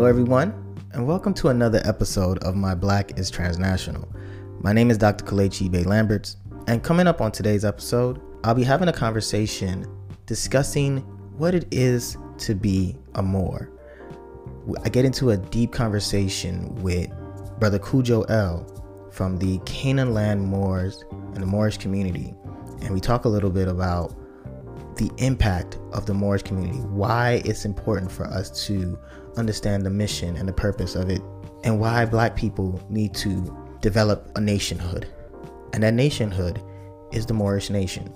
Hello, everyone, and welcome to another episode of My Black is Transnational. My name is Dr. Kalechi Bay Lamberts, and coming up on today's episode, I'll be having a conversation discussing what it is to be a Moor. I get into a deep conversation with Brother Cudjoe El from the Canaan Land Moors and the Moorish community, and we talk a little bit about the impact of the Moorish community, why it's important for us to understand the mission and the purpose of it, and why black people need to develop a nationhood. And that nationhood is the Moorish nation.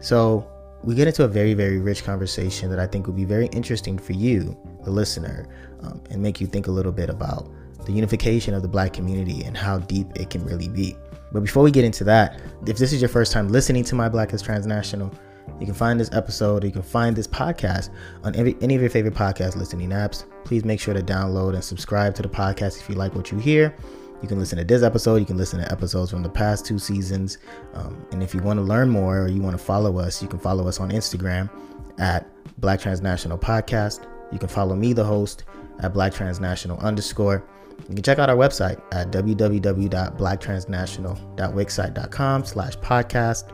So we get into a very, very rich conversation that I think will be very interesting for you, the listener, um, and make you think a little bit about the unification of the black community and how deep it can really be. But before we get into that, if this is your first time listening to My Black is Transnational, you can find this episode, you can find this podcast on every, any of your favorite podcast listening apps. Please make sure to download and subscribe to the podcast if you like what you hear. You can listen to this episode. You can listen to episodes from the past two seasons. Um, and if you want to learn more or you want to follow us, you can follow us on Instagram at Black Transnational Podcast. You can follow me, the host, at Black Transnational underscore. You can check out our website at www.blacktransnational.wixsite.com slash podcast.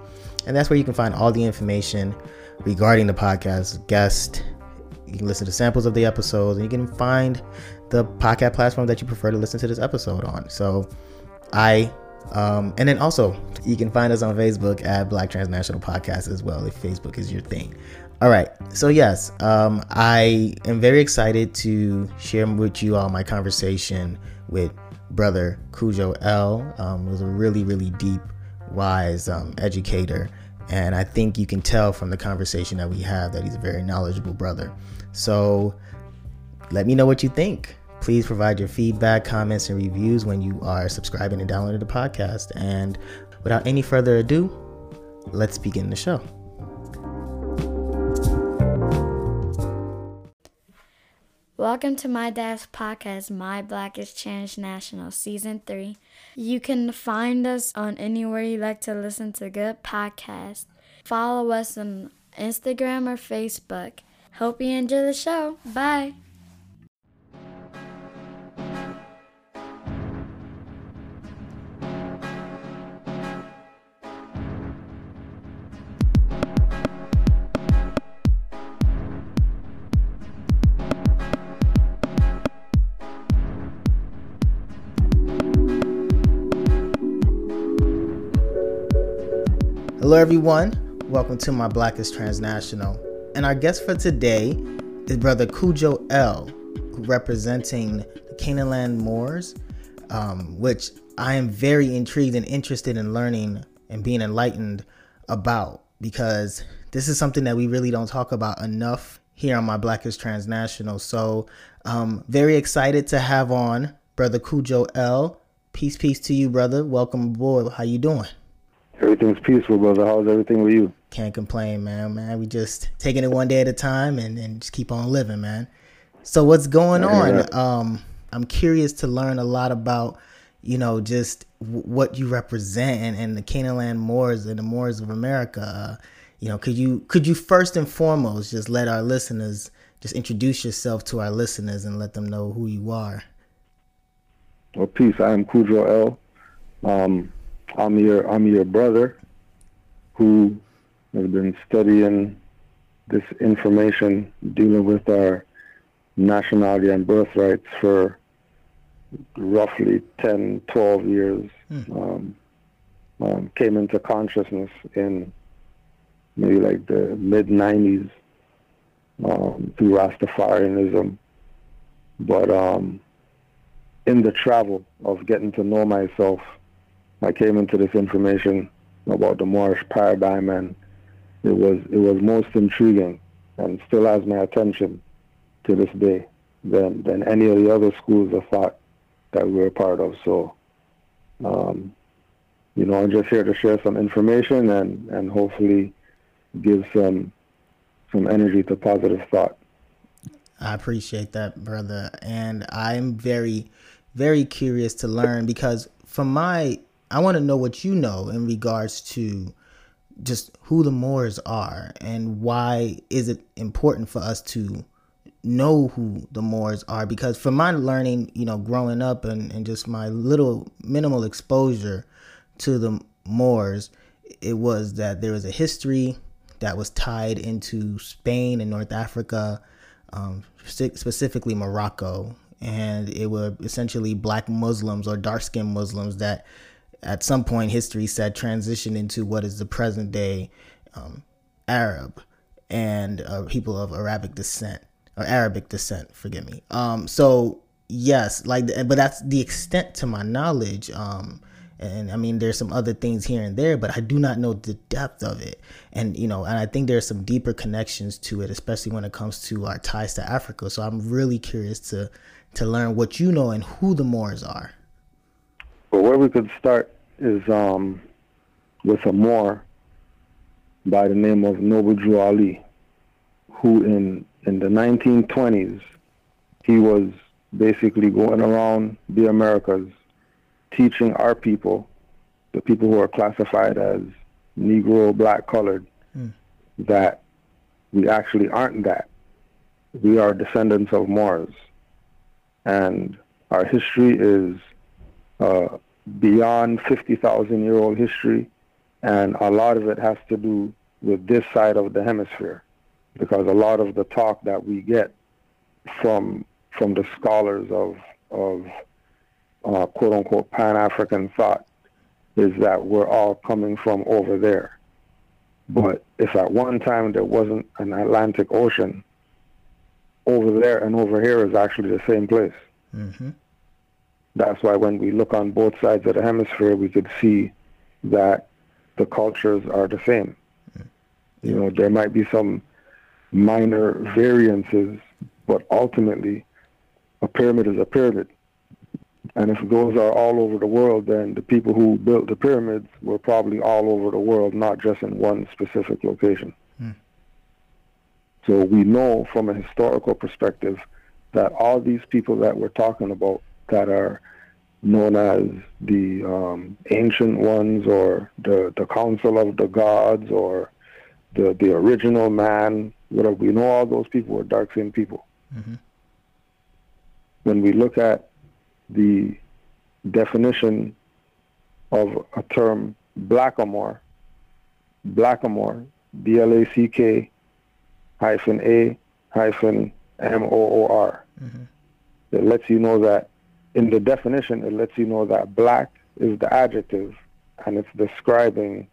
And that's where you can find all the information regarding the podcast, guest. You can listen to samples of the episodes and you can find the podcast platform that you prefer to listen to this episode on. So I um, and then also you can find us on Facebook at Black Transnational Podcast as well if Facebook is your thing. All right. So yes, um, I am very excited to share with you all my conversation with brother Cudjoe El. Um, was a really really deep, wise um, educator, and I think you can tell from the conversation that we have that he's a very knowledgeable brother. So let me know what you think. Please provide your feedback, comments, and reviews when you are subscribing and downloading the podcast. And without any further ado, let's begin the show. Welcome to my dad's podcast, My Black is National Season 3. You can find us on anywhere you like to listen to good podcasts. Follow us on Instagram or Facebook. Hope you enjoy the show. Bye. Hello, everyone. Welcome to my Black is Transnational. And our guest for today is Brother Cudjoe El, representing the Moors, um, which I am very intrigued and interested in learning and being enlightened about because this is something that we really don't talk about enough here on my Black is Transnational. So, um, very excited to have on Brother Cudjoe El. Peace, peace to you, brother. Welcome aboard. How you doing? Everything's peaceful, brother. How's everything with you? Can't complain, man. Man, we just taking it one day at a time and, and just keep on living, man. So what's going on? Um, I'm curious to learn a lot about, you know, just w- what you represent and, and the Canaan Land Moors and the Moors of America. Uh, you know, could you could you first and foremost just let our listeners just introduce yourself to our listeners and let them know who you are? Well, peace. I am Cudjoe El. Um, I'm your I'm your brother who has been studying this information dealing with our nationality and birthrights for roughly 10, 12 years. Hmm. Um, um, came into consciousness in maybe like the mid 90s um, through Rastafarianism. But um, in the travel of getting to know myself I came into this information about the Moorish paradigm, and it was it was most intriguing, and still has my attention to this day than than any of the other schools of thought that we were part of. So, um, you know, I'm just here to share some information and and hopefully give some some energy to positive thought. I appreciate that, brother, and I'm very very curious to learn because from my I want to know what you know in regards to just who the Moors are and why is it important for us to know who the Moors are? Because from my learning, you know, growing up and, and just my little minimal exposure to the Moors, it was that there was a history that was tied into Spain and North Africa, um, specifically Morocco, and it were essentially black Muslims or dark skinned Muslims that at some point history said transition into what is the present day um, Arab and uh, people of Arabic descent or Arabic descent, forgive me. Um, so yes, like, but that's the extent to my knowledge. Um, and I mean, there's some other things here and there, but I do not know the depth of it. And you know, and I think there's some deeper connections to it, especially when it comes to our ties to Africa. So I'm really curious to to learn what you know and who the Moors are. Well, where we could start is um, with a Moor by the name of Noble Drew Ali, who in in the 1920s he was basically going around the Americas teaching our people, the people who are classified as Negro, black, colored, mm. that we actually aren't that. We are descendants of Moors. And our history is uh, beyond 50,000 year old history. And a lot of it has to do with this side of the hemisphere because a lot of the talk that we get from from the scholars of of uh, quote unquote Pan African thought is that we're all coming from over there. But if at one time there wasn't an Atlantic Ocean, over there and over here is actually the same place. Mm-hmm. That's why when we look on both sides of the hemisphere, we could see that the cultures are the same. You know, there might be some minor variances, but ultimately, a pyramid is a pyramid. And if those are all over the world, then the people who built the pyramids were probably all over the world, not just in one specific location. Hmm. So we know from a historical perspective that all these people that we're talking about that are known as the um, ancient ones or the, the council of the gods or the, the original man, whatever, we know all those people were dark skinned people. Mm-hmm. When we look at the definition of a term blackamoor, blackamoor, B-L-A-C-K hyphen A hyphen M-O-O-R. Mm-hmm. It lets you know that in the definition, it lets you know that black is the adjective and it's describing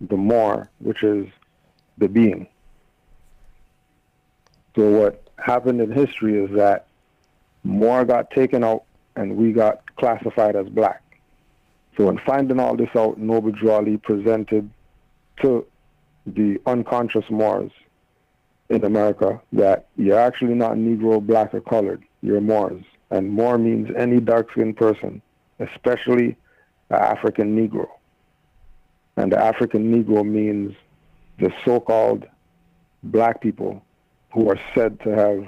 the Moor, which is the being. So what happened in history is that Moor got taken out and we got classified as black. So in finding all this out, Noble presented to the unconscious Moors in America that you're actually not Negro, black, or colored. You're Moors. And Moor means any dark-skinned person, especially the African Negro. And the African Negro means the so-called black people who are said to have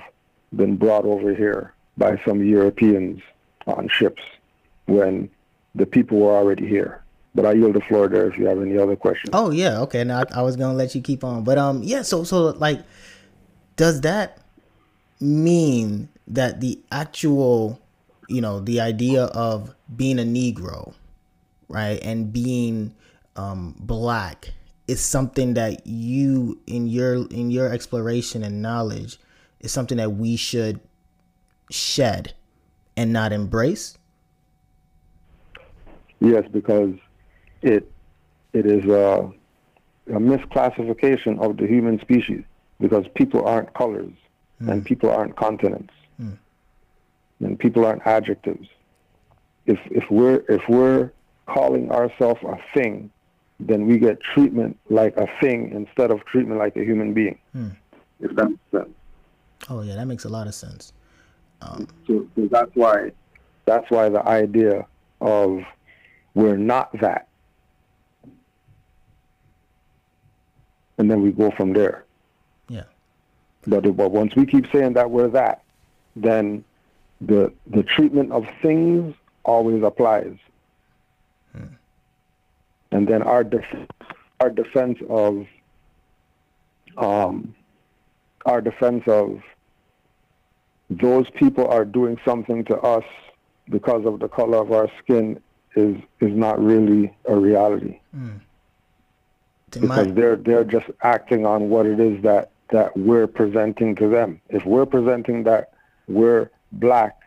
been brought over here by some Europeans on ships when the people were already here. But I yield the floor there if you have any other questions. Oh yeah, okay. Now I, I was gonna let you keep on, but um, yeah. So so like, does that mean that the actual, you know, the idea of being a Negro, right, and being um black is something that you in your in your exploration and knowledge is something that we should shed and not embrace? Yes, because it it is a, a misclassification of the human species because people aren't colors mm. and people aren't continents. And people aren't adjectives. If if we're if we're calling ourselves a thing, then we get treatment like a thing instead of treatment like a human being. Mm. If that makes sense. Oh yeah, that makes a lot of sense. Um, so, so that's why that's why the idea of we're not that, and then we go from there. Yeah. But but once we keep saying that we're that, then the the treatment of things always applies. Hmm. And then our def- our defense of um, our defense of those people are doing something to us because of the color of our skin is is not really a reality. Mm. Because my... they're they're just acting on what it is that that we're presenting to them. If we're presenting that we're black,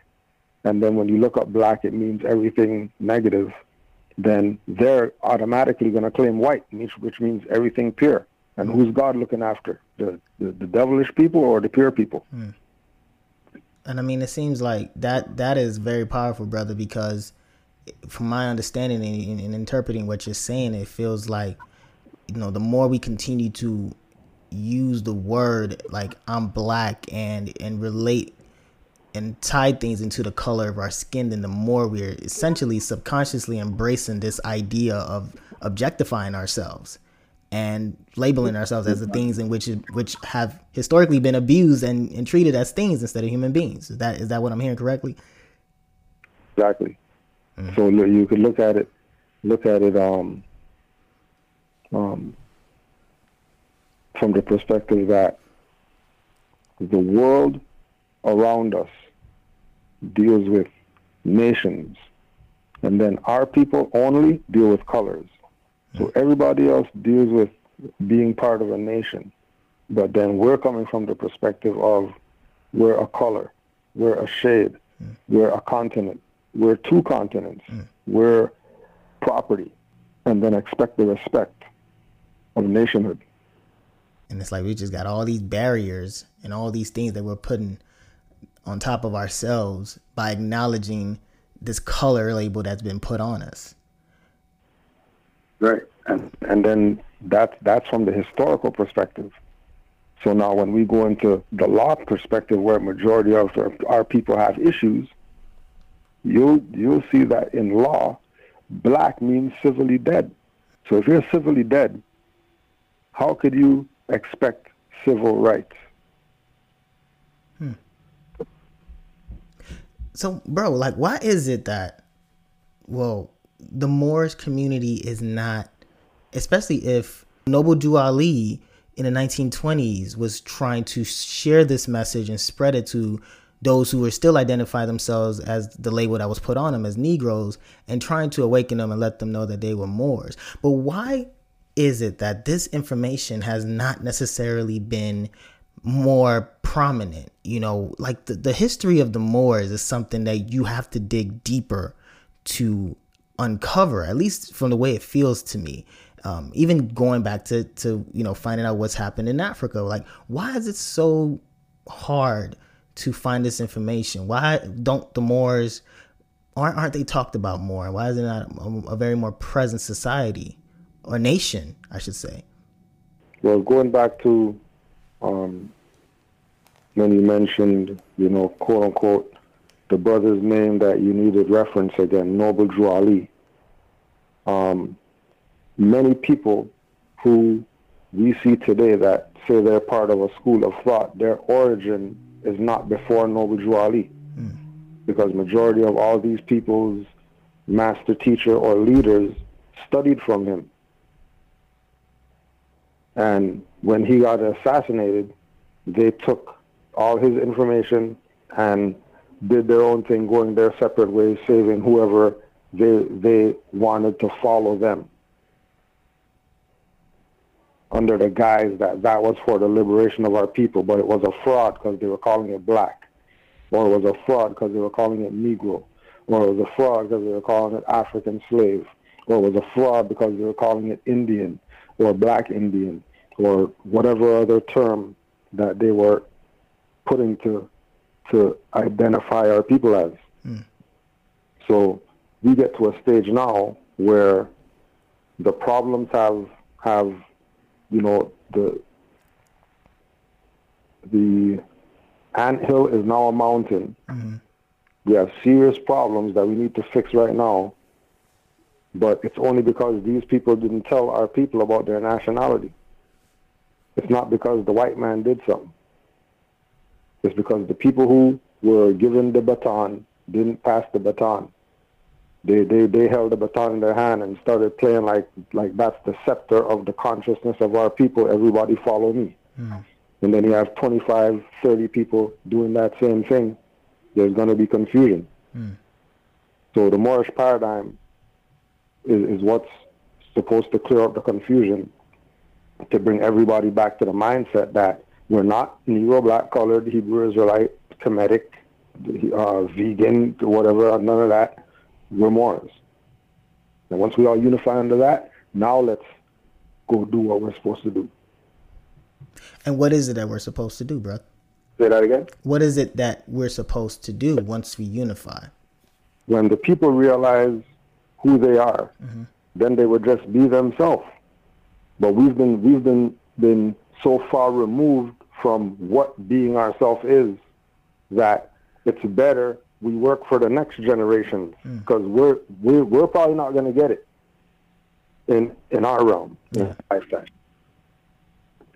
and then when you look up black, it means everything negative, then they're automatically going to claim white, which, means everything pure. And who's God looking after? The, the, the devilish people or the pure people? Mm. And I mean, it seems like that that is very powerful, brother, because from my understanding and, and interpreting what you're saying, it feels like, you know, the more we continue to use the word like I'm black and and relate and tie things into the color of our skin, then the more we're essentially subconsciously embracing this idea of objectifying ourselves and labeling ourselves as the things in which which have historically been abused and, and treated as things instead of human beings. Is that is that what I'm hearing correctly? Exactly. Mm-hmm. So you could look at it, look at it um, um, from the perspective that the world around us deals with nations, and then our people only deal with colors. So everybody else deals with being part of a nation, but then we're coming from the perspective of we're a color, we're a shade, we're a continent, we're two continents, we're property, and then expect the respect of nationhood. And it's like we just got all these barriers and all these things that we're putting on top of ourselves by acknowledging this color label that's been put on us. Right, and and then that's that's from the historical perspective. So now, when we go into the law perspective, where majority of our people have issues, you'll you'll see that in law, black means civilly dead. So if you're civilly dead, how could you expect civil rights? Hmm. So, bro, like, why is it that, well, the Moorish community is not, especially if Noble Drew Ali in the 1920s was trying to share this message and spread it to those who were still identify themselves as the label that was put on them as Negroes and trying to awaken them and let them know that they were Moors. But why is it that this information has not necessarily been more prominent? You know, like the, the history of the Moors is something that you have to dig deeper to uncover, at least from the way it feels to me. Um, even going back to to you know finding out what's happened in Africa, like why is it so hard to find this information? Why don't the Moors aren't aren't they talked about more? Why is it not a, a very more present society or nation, I should say? Well, going back to um, when you mentioned, you know, quote unquote, the brother's name that you needed reference again, Noble Drew Ali. Um, many people who we see today that say they're part of a school of thought, their origin is not before Noble Drew Ali. Mm. Because majority of all these people's master teacher or leaders studied from him. And when he got assassinated, they took all his information and did their own thing, going their separate ways, saving whoever they they wanted to follow them. Under the guise that that was for the liberation of our people, but it was a fraud because they were calling it black, or it was a fraud because they were calling it Negro, or it was a fraud because they were calling it African slave, or it was a fraud because they were calling it Indian or black Indian or whatever other term that they were putting to to identify our people as. Mm. So we get to a stage now where the problems have have you know the the ant hill is now a mountain. Mm-hmm. We have serious problems that we need to fix right now. But it's only because these people didn't tell our people about their nationality. It's not because the white man did something. It's because the people who were given the baton didn't pass the baton. They, they, they held the baton in their hand and started playing like, like that's the scepter of the consciousness of our people. Everybody follow me. Mm. and then you have 25, 30 people doing that same thing, there's going to be confusion. Mm. So the Moorish paradigm is, is what's supposed to clear up the confusion to bring everybody back to the mindset that we're not Negro, black, colored, Hebrew, Israelite, Kemetic, uh, vegan, whatever, none of that. We're Moors. And once we all unify under that, now let's go do what we're supposed to do. And what is it that we're supposed to do, bro? Say that again. What is it that we're supposed to do once we unify? When the people realize who they are, mm-hmm. then they would just be themselves. But we've been we've been been so far removed from what being ourselves is that it's better we work for the next generation because mm. we're, we're we're probably not going to get it in in our realm. Yeah. in lifetime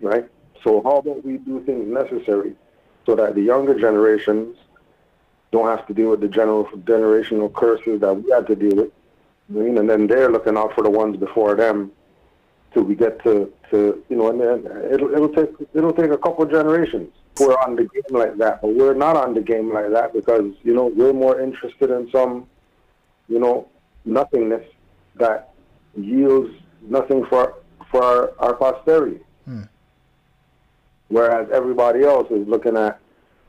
right? So how about we do things necessary so that the younger generations don't have to deal with the general generational curses that we had to deal with? I mean, and then they're looking out for the ones before them till we get to, to you know, and then it'll it'll take it'll take a couple generations. We're on the game like that, but we're not on the game like that because you know we're more interested in some, you know, nothingness that yields nothing for for our, our posterity. Hmm. Whereas everybody else is looking at,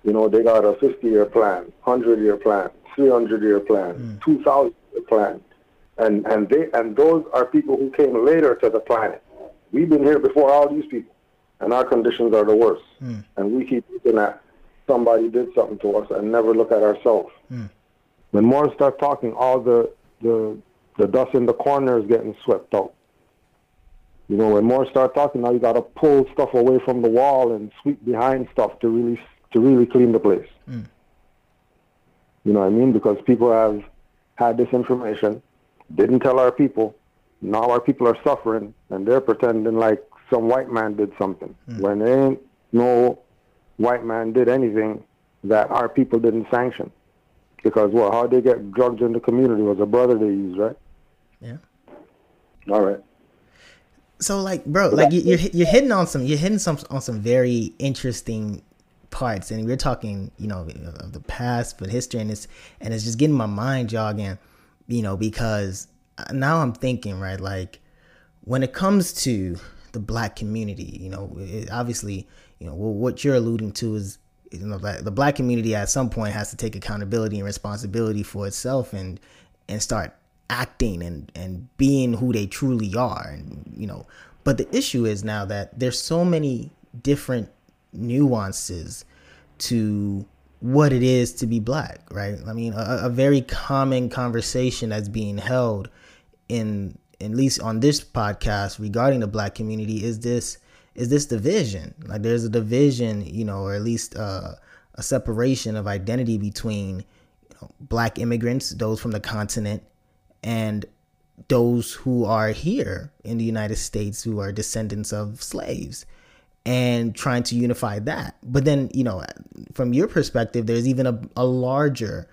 you know, they got a 50-year plan, 100-year plan, 300-year plan, hmm. 2,000-year plan and and they and those are people who came later to the planet. We've been here before all these people, and our conditions are the worst. Mm. And we keep looking at somebody did something to us and never look at ourselves. Mm. When more start talking, all the the the dust in the corner is getting swept out. You know, when more start talking, now you got to pull stuff away from the wall and sweep behind stuff to really to really clean the place. Mm. You know what I mean? Because people have had this information didn't tell our people. Now our people are suffering, and they're pretending like some white man did something mm. when there ain't no white man did anything that our people didn't sanction. Because what? How they get drugs in the community was a brother they used, right? Yeah. All right. So like, bro, like you're you're hitting on some you're hitting some on some very interesting parts, and we're talking, you know, of the past, but history, and it's and it's just getting my mind jogging you know, because now I'm thinking, right, like when it comes to the black community, you know, it, obviously, you know, what you're alluding to is, you know, the black community at some point has to take accountability and responsibility for itself and and start acting and and being who they truly are, and you know. But the issue is now that there's so many different nuances to what it is to be black, right? I mean, a, a very common conversation that's being held in at least on this podcast regarding the black community is this is this division. Like there's a division, you know, or at least uh, a separation of identity between you know, black immigrants, those from the continent, and those who are here in the United States who are descendants of slaves and trying to unify that. But then, you know, from your perspective, there's even a, a larger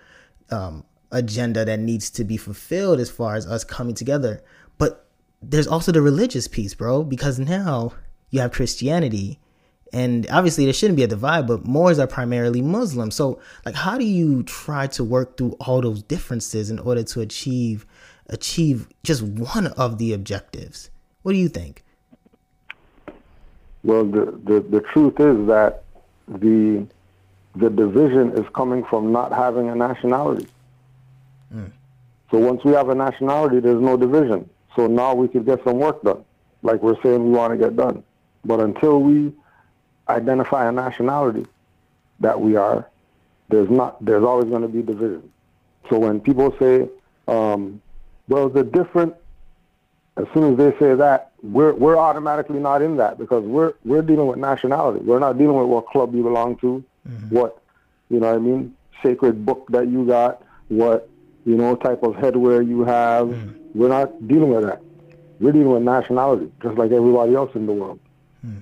um, agenda that needs to be fulfilled as far as us coming together. But there's also the religious piece, bro, because now you have Christianity. And obviously, there shouldn't be a divide, but Moors are primarily Muslim. So, like, how do you try to work through all those differences in order to achieve achieve just one of the objectives? What do you think? Well, the, the, the truth is that the the division is coming from not having a nationality. Mm. So once we have a nationality, there's no division. So now we could get some work done, like we're saying we want to get done. But until we identify a nationality that we are, there's not. There's always going to be division. So when people say, um, "Well, the different," as soon as they say that, we're we're automatically not in that because we're we're dealing with nationality. We're not dealing with what club you belong to, mm-hmm. what you know what I mean, sacred book that you got, what you know type of headwear you have. Mm-hmm. We're not dealing with that. We're dealing with nationality, just like everybody else in the world. Mm-hmm.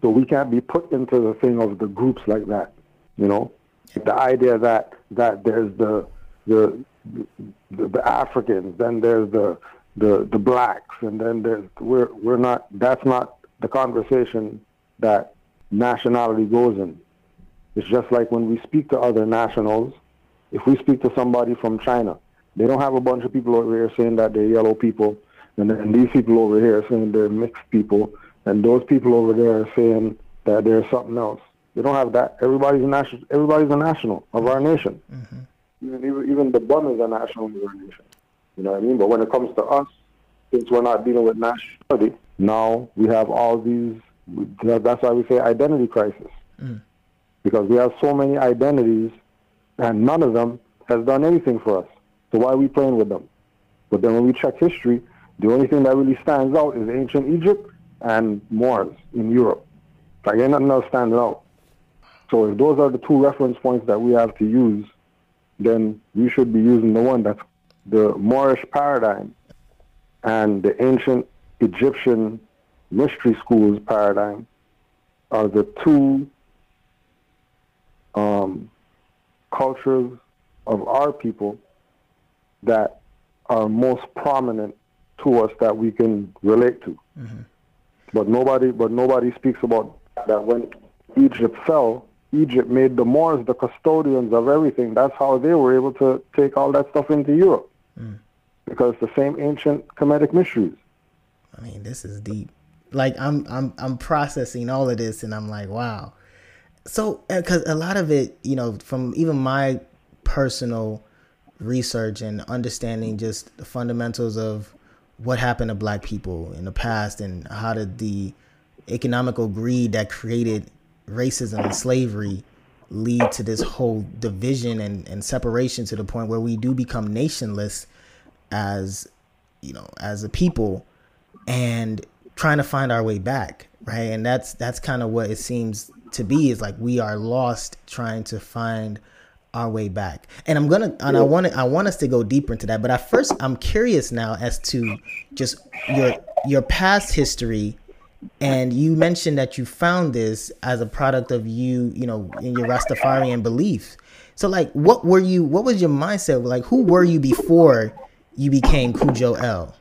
So we can't be put into the thing of the groups like that. You know, the idea that that there's the the the, the Africans, then there's the the the blacks, and then there's we're we're not. That's not the conversation that nationality goes in. It's just like when we speak to other nationals, if we speak to somebody from China, they don't have a bunch of people over here saying that they're yellow people, and then these people over here saying they're mixed people, and those people over there are saying that they're something else. They don't have that. Everybody's a national. Everybody's a national of our nation. Mm-hmm. Even, even the bum is a national of our nation. You know what I mean? But when it comes to us, since we're not dealing with nationality, now we have all these. That's why we say identity crisis, mm. because we have so many identities, and none of them has done anything for us. So why are we playing with them? But then when we check history, the only thing that really stands out is ancient Egypt and Moors in Europe. Like ain't nothing else standing out. So if those are the two reference points that we have to use, then we should be using the one that's the Moorish paradigm and the ancient Egyptian mystery schools paradigm are the two um, cultures of our people that are most prominent to us that we can relate to. Mm-hmm. But nobody, but nobody speaks about that when Egypt fell, Egypt made the Moors the custodians of everything. That's how they were able to take all that stuff into Europe. Mm. Because the same ancient Kemetic mysteries. I mean, this is deep. Like I'm, I'm, I'm processing all of this, and I'm like, wow. So, because uh, a lot of it, you know, from even my personal research and understanding just the fundamentals of what happened to black people in the past and how did the economical greed that created racism and slavery lead to this whole division and, and separation to the point where we do become nationless as you know as a people and trying to find our way back right and that's that's kind of what it seems to be is like we are lost trying to find our way back. And I'm gonna and I want I want us to go deeper into that. But at first, I'm curious now as to just your your past history. And you mentioned that you found this as a product of you, you know, in your Rastafarian beliefs. So, like, what were you? What was your mindset? Like, who were you before you became Cudjoe El?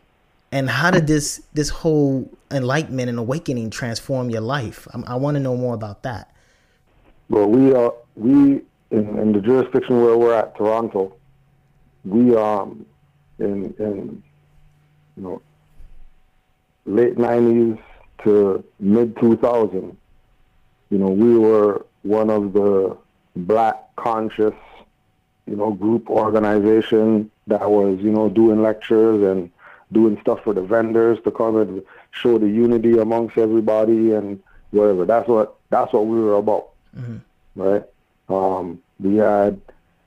And how did this this whole enlightenment and awakening transform your life? I, I want to know more about that. Well, we are we in, in the jurisdiction where we're at, Toronto, we um in in you know late nineties to mid two thousand, you know, we were one of the black conscious, you know, group organization that was, you know, doing lectures and doing stuff for the vendors to come and show the unity amongst everybody and whatever. That's what that's what we were about. Mm-hmm. Right? Um, we had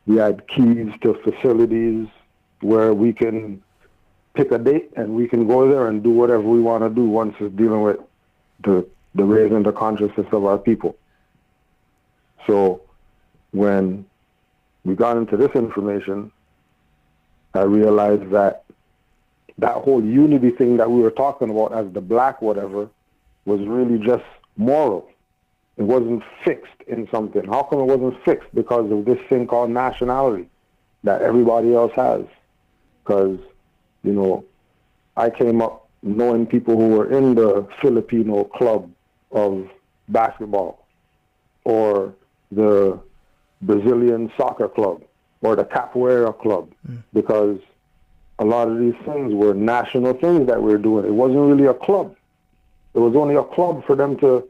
we had keys to facilities where we can pick a date and we can go there and do whatever we want to do once it's dealing with the the raising the consciousness of our people. So when we got into this information, I realized that that whole unity thing that we were talking about as the black whatever was really just moral. It wasn't fixed in something. How come it wasn't fixed? Because of this thing called nationality that everybody else has. Because, you know, I came up knowing people who were in the Filipino club of basketball or the Brazilian soccer club or the capoeira club mm. because a lot of these things were national things that we were doing. It wasn't really a club. It was only a club for them to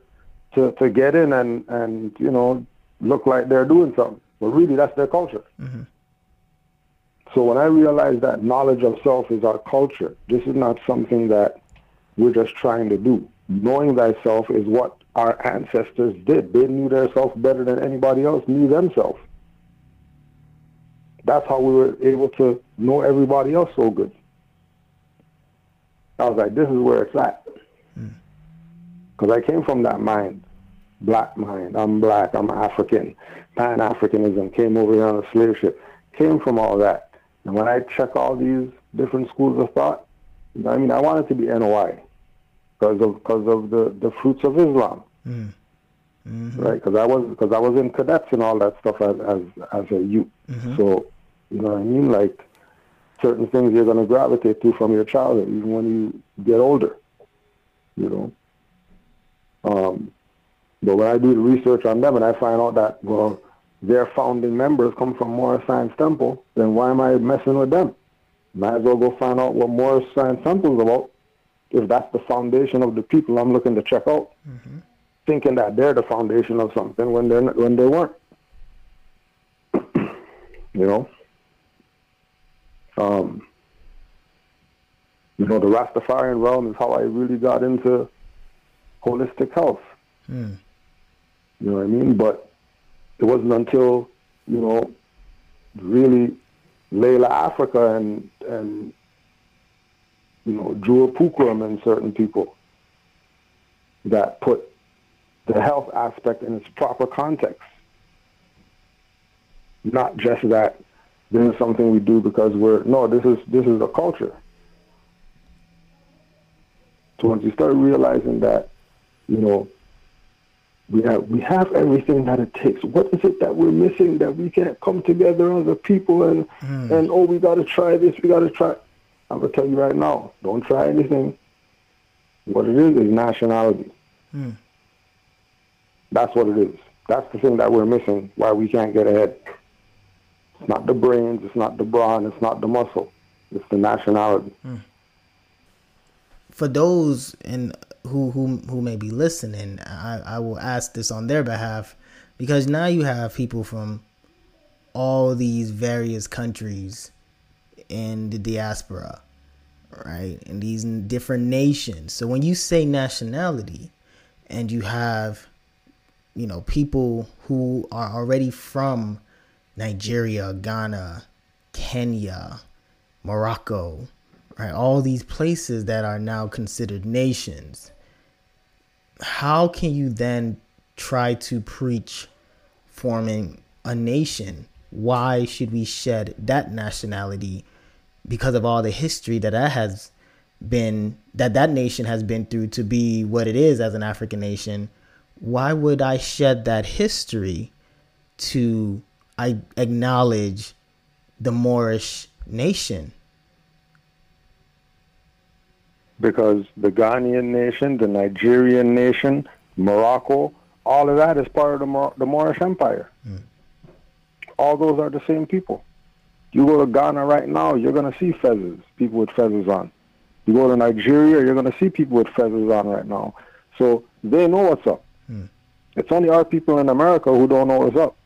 to, to get in and, and, you know, look like they're doing something. But really, that's their culture. Mm-hmm. So when I realized that knowledge of self is our culture, this is not something that we're just trying to do. Knowing thyself is what our ancestors did. They knew themselves better than anybody else knew themselves. That's how we were able to know everybody else so good. I was like, this is where it's at. Because mm. I came from that mind black mind. I'm black. I'm African. Pan Africanism came over here on a slave ship. Came from all that. And when I check all these different schools of thought, I mean, I wanted to be NOI because of because of the, the fruits of Islam, mm. mm-hmm. right? Because I was because I was in cadets and all that stuff as as, as a youth. Mm-hmm. So you know what I mean? Like certain things you're going to gravitate to from your childhood, even when you get older. You know. Um, But when I do the research on them and I find out that, well, their founding members come from Moorish Science Temple, then why am I messing with them? Might as well go find out what Moorish Science Temple is about if that's the foundation of the people I'm looking to check out, mm-hmm. thinking that they're the foundation of something when they're not, when they weren't. you know, um, you know, the Rastafarian realm is how I really got into holistic health. Mm. You know what I mean? But it wasn't until you know really Llaila Afrika and and you know, Jewel Pookrum and certain people that put the health aspect in its proper context. Not just that this is something we do because we're no, this is this is a culture. So once you start realizing that, you know, we have we have everything that it takes. What is it that we're missing that we can't come together as a people and mm. and oh we gotta try this, we gotta try I'm gonna tell you right now, don't try anything. What it is is nationality. Hmm. That's what it is. That's the thing that we're missing. Why we can't get ahead. It's not the brains. It's not the brawn. It's not the muscle. It's the nationality. Hmm. For those in who who who may be listening, I, I will ask this on their behalf because now you have people from all these various countries in the diaspora, right? In these different nations. So when you say nationality and you have, you know, people who are already from Nigeria, Ghana, Kenya, Morocco, right? All these places that are now considered nations. How can you then try to preach forming a nation? Why should we shed that nationality because of all the history that that has been that that nation has been through to be what it is as an African nation, why would I shed that history to I acknowledge the Moorish nation? Because the Ghanaian nation, the Nigerian nation, Morocco, all of that is part of the, Mor- the Moorish Empire. Mm. All those are the same people. You go to Ghana right now, you're going to see feathers, people with feathers on. You go to Nigeria, you're going to see people with feathers on right now. So they know what's up. Hmm. It's only our people in America who don't know what's up.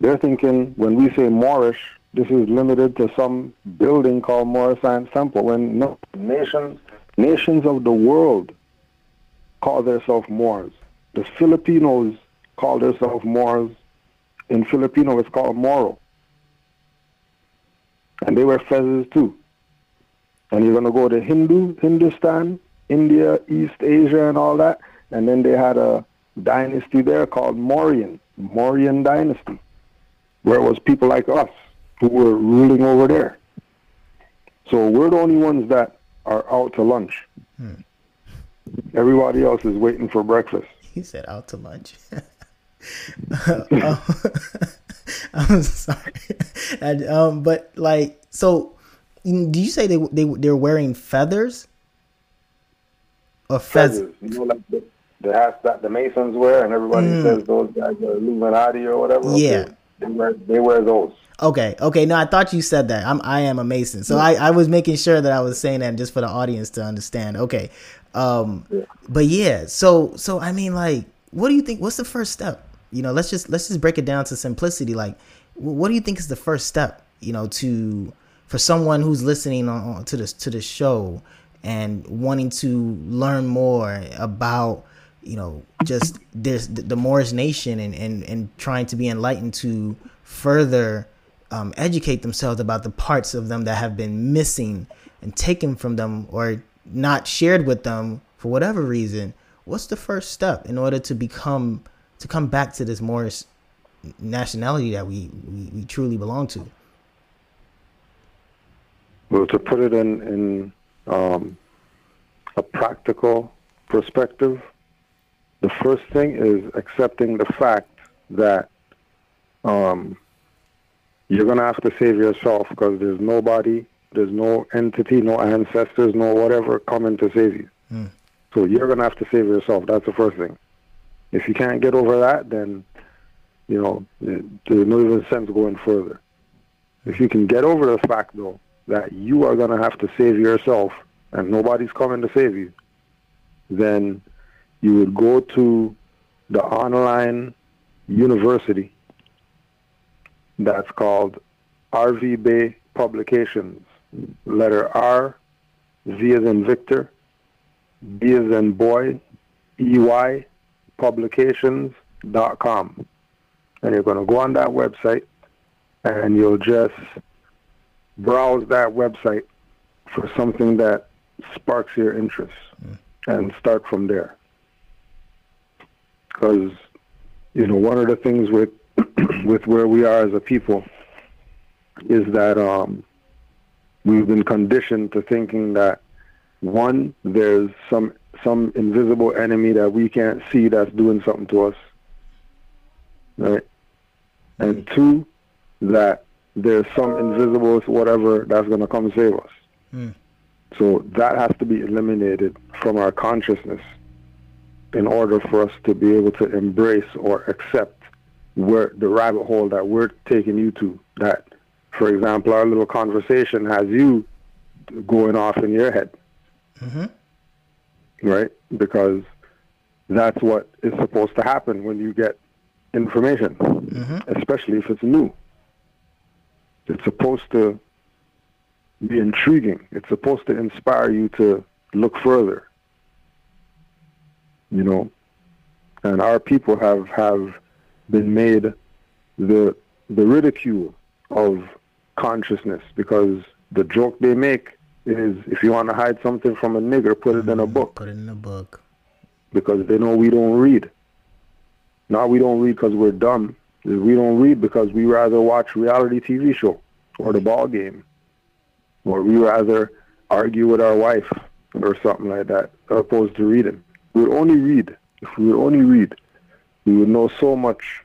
They're thinking when we say Moorish, this is limited to some building called Moorish Science Temple. When no nations, nations of the world call themselves Moors. The Filipinos call themselves Moors. In Filipino, it's called Moro and they wear feathers too. And you're gonna go to Hindu, Hindustan, India, East Asia, and all that. And then they had a dynasty there called Mauryan, Mauryan dynasty, where it was people like us who were ruling over there. So we're the only ones that are out to lunch. Hmm. Everybody else is waiting for breakfast. He said out to lunch. uh, I'm sorry. and, um, but like, so, do you say they they they're wearing feathers or feathers? You know, like the, the hats that the Masons wear, and everybody mm. says those guys are Illuminati or whatever. Yeah, they wear they wear those. Okay, okay. No, I thought you said that. I'm I am a Mason, so I I was making sure that I was saying that just for the audience to understand. Okay, um, yeah. but yeah. So so I mean, like, what do you think? What's the first step? You know, let's just let's just break it down to simplicity. Like, what do you think is the first step you know to for someone who's listening on, to this to the show and wanting to learn more about you know just this the Moorish nation and and and trying to be enlightened to further um, educate themselves about the parts of them that have been missing and taken from them or not shared with them for whatever reason what's the first step in order to become to come back to this Moorish nationality that we, we, we truly belong to? Well, to put it in, in um, a practical perspective, the first thing is accepting the fact that um, you're going to have to save yourself because there's nobody, there's no entity, no ancestors, no whatever coming to save you. Mm. So you're going to have to save yourself. That's the first thing. If you can't get over that, then you know there's no even sense going further. If you can get over the fact though that you are gonna have to save yourself and nobody's coming to save you, then you would go to the online university that's called RV Bey Publications. Letter R, V as in Victor, B as in boy, EY, publications.com. And you're going to go on that website and you'll just browse that website for something that sparks your interest mm. and start from there. Because, you know, one of the things with with where we are as a people is that um, we've been conditioned to thinking that one, there's some some invisible enemy that we can't see that's doing something to us, right? And two, that there's some invisible whatever that's going to come save us. Mm. So that has to be eliminated from our consciousness in order for us to be able to embrace or accept where the rabbit hole that we're taking you to. That, for example, our little conversation has you going off in your head. Mm-hmm. Right? Because that's what is supposed to happen when you get information, mm-hmm. especially if it's new. It's supposed to be intriguing. It's supposed to inspire you to look further. You know, and our people have have been made the the ridicule of consciousness because the joke they make is if you want to hide something from a nigger, put it in a mm-hmm. book. Put it in a book. Because they know we don't read. Now we don't read because we're dumb. We don't read because we rather watch reality TV show or the ball game, or we rather argue with our wife or something like that, opposed to reading. We would only read if we would only read we would know so much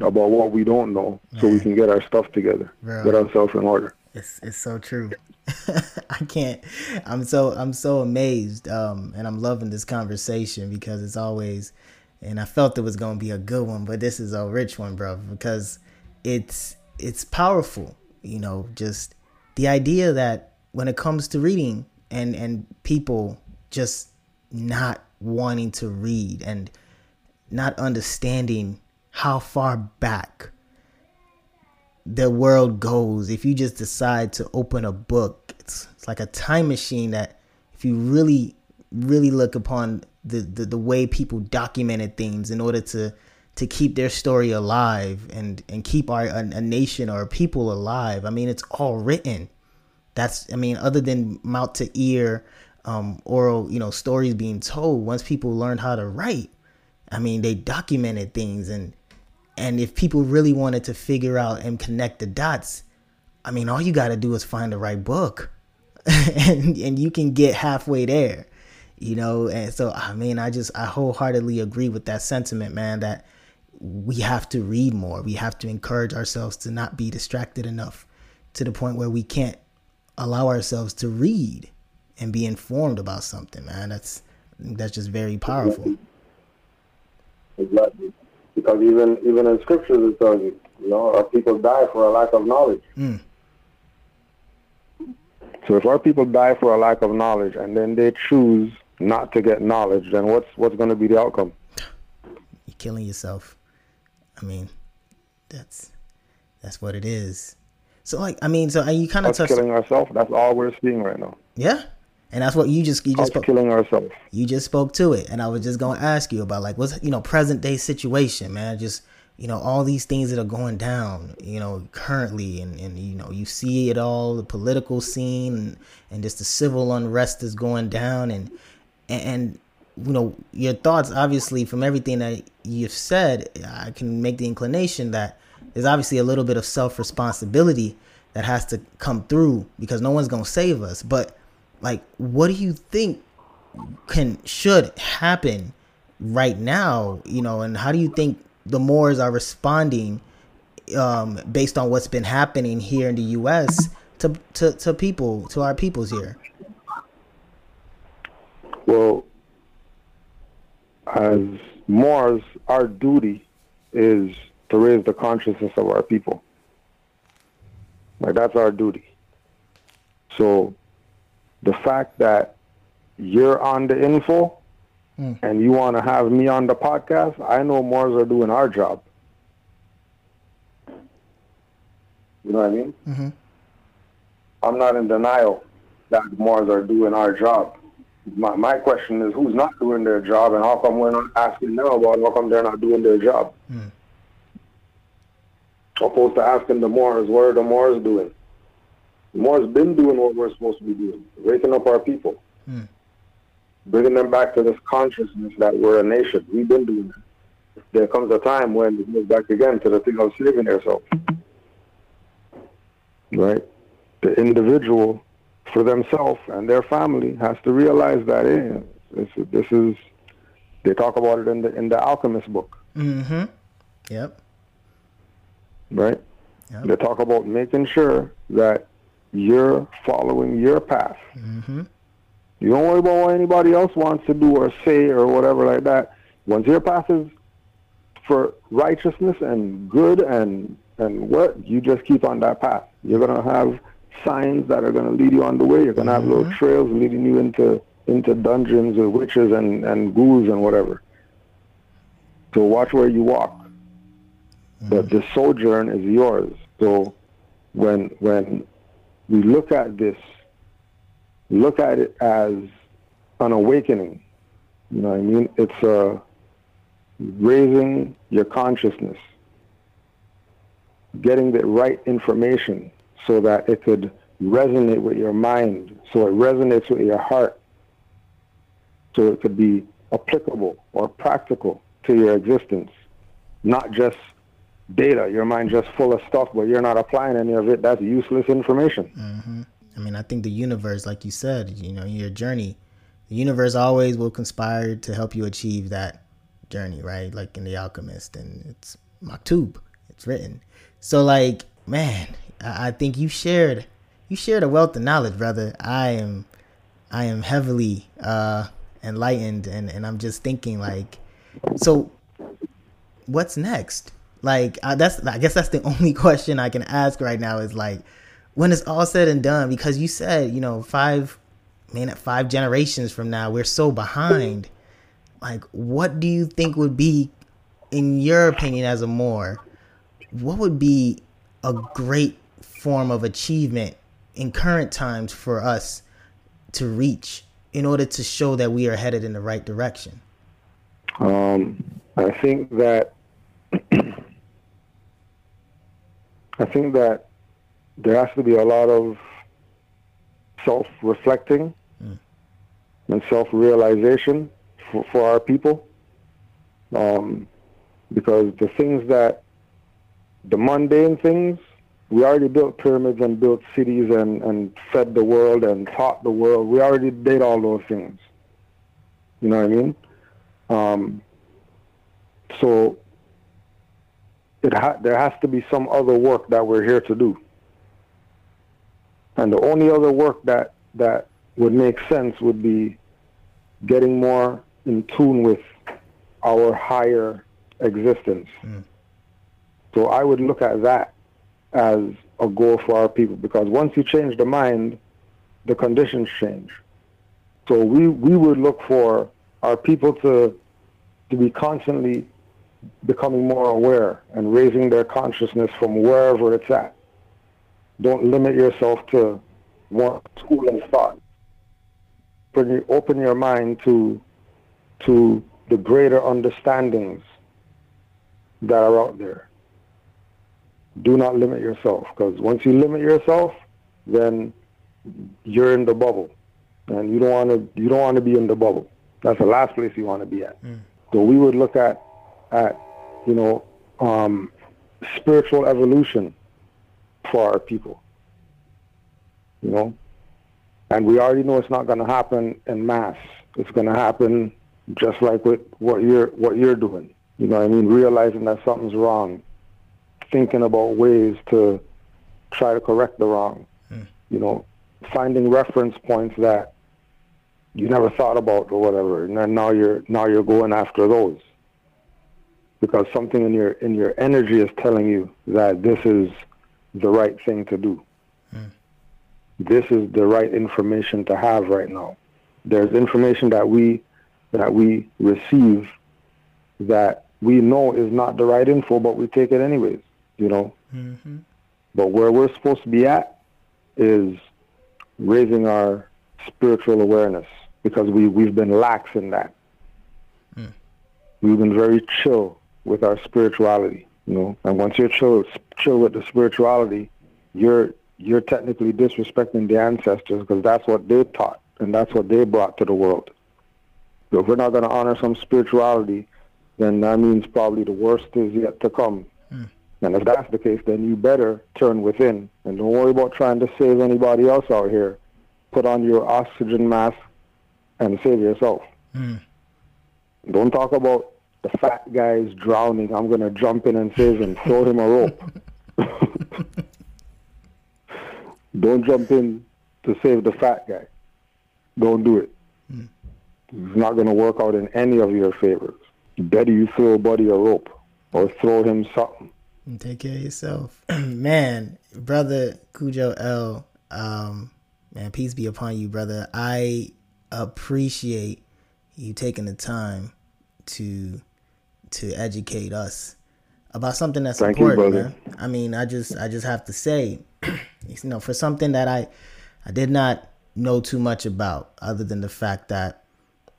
about what we don't know so we can get our stuff together, Bro, get ourselves in order. It's it's so true. I can't I'm so I'm so amazed um and I'm loving this conversation because it's always and I felt it was going to be a good one, but this is a rich one, bro, because it's it's powerful, you know, just the idea that when it comes to reading and and people just not wanting to read and not understanding how far back the world goes. If you just decide to open a book it's, it's like a time machine that if you really really look upon the, the, the way people documented things in order to to keep their story alive and and keep our a, a nation or a people alive i mean it's all written. That's i mean other than mouth to ear um, oral you know stories being told once people learn how to write I mean, they documented things and and if people really wanted to figure out and connect the dots, I mean, all you got to do is find the right book. and and you can get halfway there. You know, and so I mean, I just I wholeheartedly agree with that sentiment, man, that we have to read more. We have to encourage ourselves to not be distracted enough to the point where we can't allow ourselves to read and be informed about something, man. That's that's just very powerful. Exactly. Because even even in scriptures it tells you, you know, our people die for a lack of knowledge. Mm. So if our people die for a lack of knowledge and then they choose not to get knowledge, then what's what's going to be the outcome? You're killing yourself. I mean, that's that's what it is. So like, I mean, so you kind of touched killing ourselves. That's all we're seeing right now. Yeah, and that's what you just you just spoke, killing ourselves. You just spoke to it, and I was just going to ask you about like what's you know present day situation, man. Just you know all these things that are going down, you know, currently, and and you know you see it all, the political scene, and, and just the civil unrest is going down, and and you know your thoughts obviously from everything that you've said, I can make the inclination that there's obviously a little bit of self responsibility that has to come through because no one's gonna save us, but like what do you think can should happen right now you know and how do you think the moors are responding um, based on what's been happening here in the us to, to, to people to our peoples here well as Moors, our duty is to raise the consciousness of our people. Like that's our duty. So the fact that you're on the info Mm. and you want to have me on the podcast, I know Moors are doing our job. You know what I mean? Mhm. I'm not in denial that Moors are doing our job. My, my question is who's not doing their job and how come we're not asking them about how come they're not doing their job? Mm. Opposed to asking the Moors, what are the Moors doing? Moors been doing what we're supposed to be doing, waking up our people, Mm. bringing them back to this consciousness that we're a nation. We've been doing that. There comes a time when it goes back again to the thing of saving yourself. Right? The individual for themselves and their family has to realize that hey, this, this is they talk about it in the in the alchemist book, Mm-hmm. Yep. right? Yep. They talk about making sure that you're following your path. Mm-hmm. You don't worry about what anybody else wants to do or say or whatever like that. Once your path is for righteousness and good and and what, you just keep on that path. You're gonna have signs that are gonna lead you on the way. You're gonna have little trails leading you into into dungeons with witches and and ghouls and whatever. So watch where you walk. But the sojourn is yours. So when when we look at this look at it as an awakening. You know what I mean? It's uh, raising your consciousness, getting the right information so that it could resonate with your mind, so it resonates with your heart, so it could be applicable or practical to your existence, not just data. Your mind just full of stuff, but you're not applying any of it. That's useless information. Mm-hmm. I mean, I think the universe, like you said, you know, your journey, the universe always will conspire to help you achieve that journey, right? Like in The Alchemist, and it's Maktub, it's written. So, like, man, I, I think you shared, you shared a wealth of knowledge, brother. I am, I am heavily uh, enlightened, and and I'm just thinking, like, so, what's next? Like, uh, that's I guess that's the only question I can ask right now is like when it's all said and done because you said you know five man at five generations from now we're so behind. Like what do you think would be in your opinion as a Moor what would be a great form of achievement in current times for us to reach in order to show that we are headed in the right direction? Um, I think that I think that there has to be a lot of self-reflecting and self-realization for, for our people, um, because the things that the mundane things we already built pyramids and built cities and, and fed the world and taught the world. We already did all those things. You know what I mean? Um, so it ha- there has to be some other work that we're here to do. And the only other work that, that would make sense would be getting more in tune with our higher existence. Hmm. So I would look at that as a goal for our people because once you change the mind, the conditions change. So we, we would look for our people to to be constantly becoming more aware and raising their consciousness from wherever it's at. Don't limit yourself to one school of thought. Open your, open your mind to to the greater understandings that are out there. Do not limit yourself because once you limit yourself, then you're in the bubble, and you don't want to you don't want to be in the bubble. That's the last place you want to be at. Mm. So we would look at at you know um, spiritual evolution for our people. You know, and we already know it's not going to happen in mass. It's going to happen just like with what you're what you're doing. You know, what I mean, realizing that something's wrong, thinking about ways to try to correct the wrong. You know, finding reference points that you never thought about or whatever, and then now you're now you're going after those. Because something in your in your energy is telling you that this is the right thing to do. Mm. This is the right information to have right now. There's information that we that we receive that we know is not the right info, but we take it anyways. You know. Mm-hmm. But where we're supposed to be at is raising our spiritual awareness because we we've been lax in that. Mm. We've been very chill with our spirituality, you know. And once you're chill, chill with the spirituality, you're you're technically disrespecting the ancestors because that's what they taught and that's what they brought to the world. So if we're not going to honor some spirituality, then that means probably the worst is yet to come. Mm. And if that's the case, then you better turn within and don't worry about trying to save anybody else out here. Put on your oxygen mask and save yourself. Mm. Don't talk about the fat guy is drowning. I'm going to jump in and save him. Throw him a rope. Don't jump in to save the fat guy. Don't do it. Mm. It's not going to work out in any of your favors. Better you throw a buddy a rope or throw him something. Take care of yourself. man, brother Cudjoe El, um, man, peace be upon you, brother. I appreciate you taking the time to to educate us about something that's Thank important, you, man. I mean, I just I just have to say, you know, for something that I I did not know too much about, other than the fact that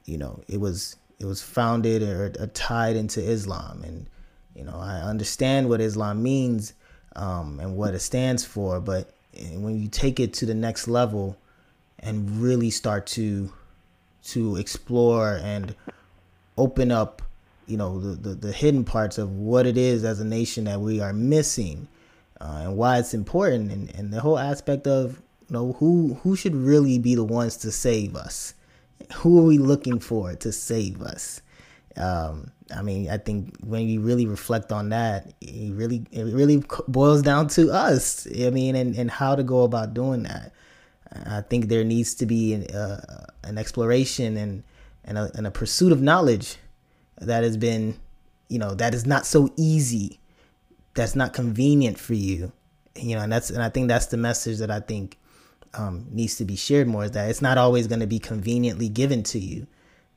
you know it was it was founded or, or tied into Islam, and you know I understand what Islam means um, and what it stands for, but when you take it to the next level and really start to to explore and open up you know the, the, the hidden parts of what it is as a nation that we are missing uh, and why it's important and, and the whole aspect of you know who who should really be the ones to save us who are we looking for to save us um, I mean, I think when you really reflect on that, it really it really boils down to us. I mean, and, and how to go about doing that. I think there needs to be an, uh, an exploration and and a, and a pursuit of knowledge that has been, you know, that is not so easy, that's not convenient for you, you know, and that's and I think that's the message that I think um, needs to be shared more is that it's not always going to be conveniently given to you.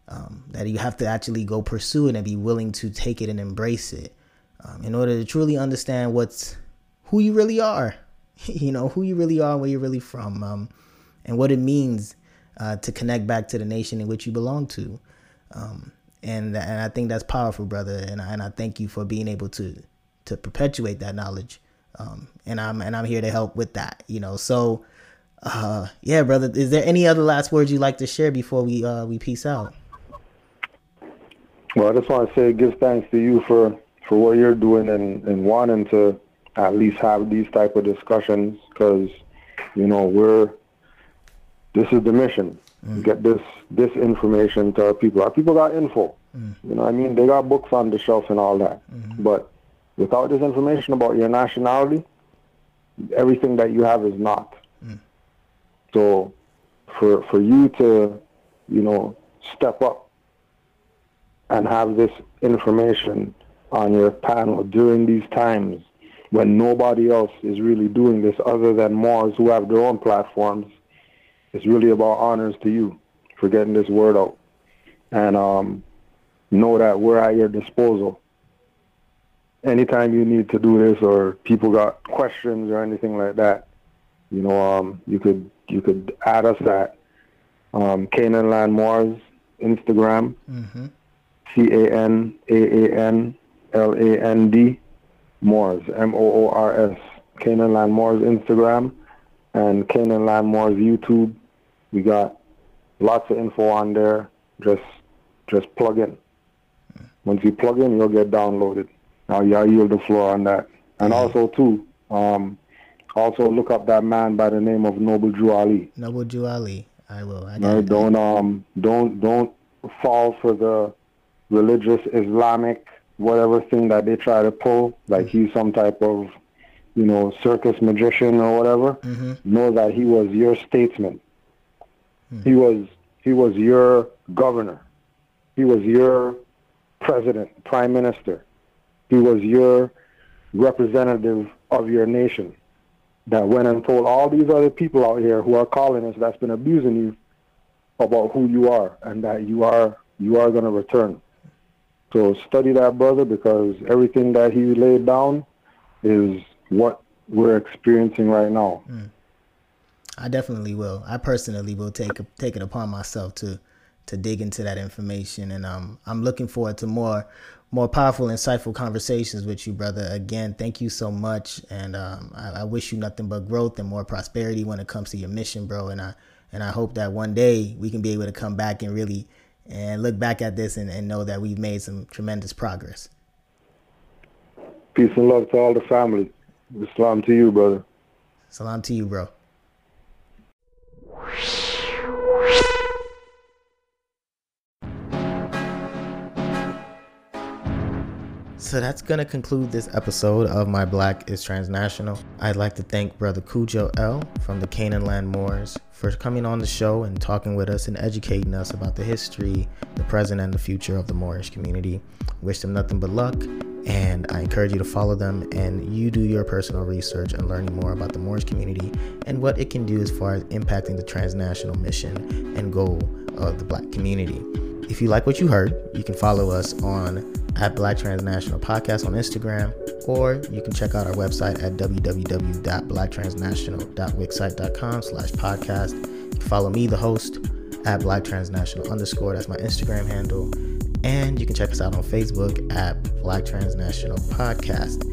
Um, that you have to actually go pursue it and be willing to take it and embrace it um, in order to truly understand what's who you really are. You know who you really are where you're really from um, and what it means uh, to connect back to the nation in which you belong to. Um, and and I think that's powerful, brother. And I, and I thank you for being able to to perpetuate that knowledge. Um, and I'm and I'm here to help with that. You know, so uh, yeah, brother. Is there any other last words you'd like to share before we uh, we peace out? Well, I just want to say give thanks to you for for what you're doing and and wanting to at least have these type of discussions because you know we're this is the mission mm. get this this information to our people. Our people got info. Mm. You know, I mean, they got books on the shelf and all that. Mm-hmm. But without this information about your nationality, everything that you have is not. Mm. So, for for you to, you know, step up and have this information on your panel during these times when nobody else is really doing this other than Moors who have their own platforms it's really about honors to you for getting this word out. And um, know that we're at your disposal. Anytime you need to do this or people got questions or anything like that, you know, um, you could you could add us at um, Canaan Land Moors Instagram, mm-hmm. C A N A A N L A N D Moors M O O R S Canaan Land Moors Instagram and Canaan Land Moors YouTube we got lots of info on there. Just just plug in. Once you plug in, you'll get downloaded. Now, yeah, I yield the floor on that. And also, too, um, also look up that man by the name of Noble Drew Ali. Noble Drew Ali. I will. I no, don't um don't don't fall for the religious Islamic whatever thing that they try to pull. Like mm-hmm. he's some type of you know circus magician or whatever. Mm-hmm. Know that he was your statesman. Hmm. He was he was your governor. He was your president, prime minister. he was your representative of your nation that went and told all these other people out here who are colonists that's been abusing you about who you are and that you are you are going to return. So study that brother because everything that he laid down is what we're experiencing right now. Mm. I definitely will. I personally will take take it upon myself to to dig into that information, and um, I'm looking forward to more more powerful, insightful conversations with you, brother. Again, thank you so much, and um, I, I, wish you nothing but growth and more prosperity when it comes to your mission, bro. And I and I hope that one day we can be able to come back and really and look back at this and, and know that we've made some tremendous progress. Peace and love to all the family. Salam to you, brother. Salam to you, bro. So that's going to conclude this episode of My Black is Transnational. I'd like to thank Brother Cudjoe El from the Canaan Land Moors for coming on the show and talking with us and educating us about the history, the present, and the future of the Moorish community. Wish them nothing but luck, and I encourage you to follow them and you do your personal research and learning more about the Moorish community and what it can do as far as impacting the transnational mission and goal of the black community. If you like what you heard, you can follow us on at Black Transnational Podcast on Instagram, or you can check out our website at www.blacktransnational.wixsite.com slash podcast. Follow me, the host, at Black Transnational underscore. That's my Instagram handle. And you can check us out on Facebook at Black Transnational Podcast.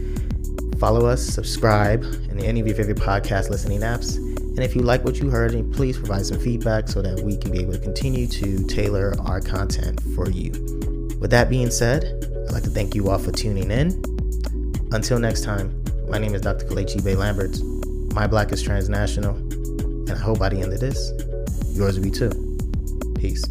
Follow us, subscribe in any of your favorite podcast listening apps. And if you like what you heard, please provide some feedback so that we can be able to continue to tailor our content for you. With that being said, I'd like to thank you all for tuning in. Until next time, my name is Dr. Kalechi Bay Lamberts. My Black is transnational, and I hope by the end of this, yours will be too. Peace.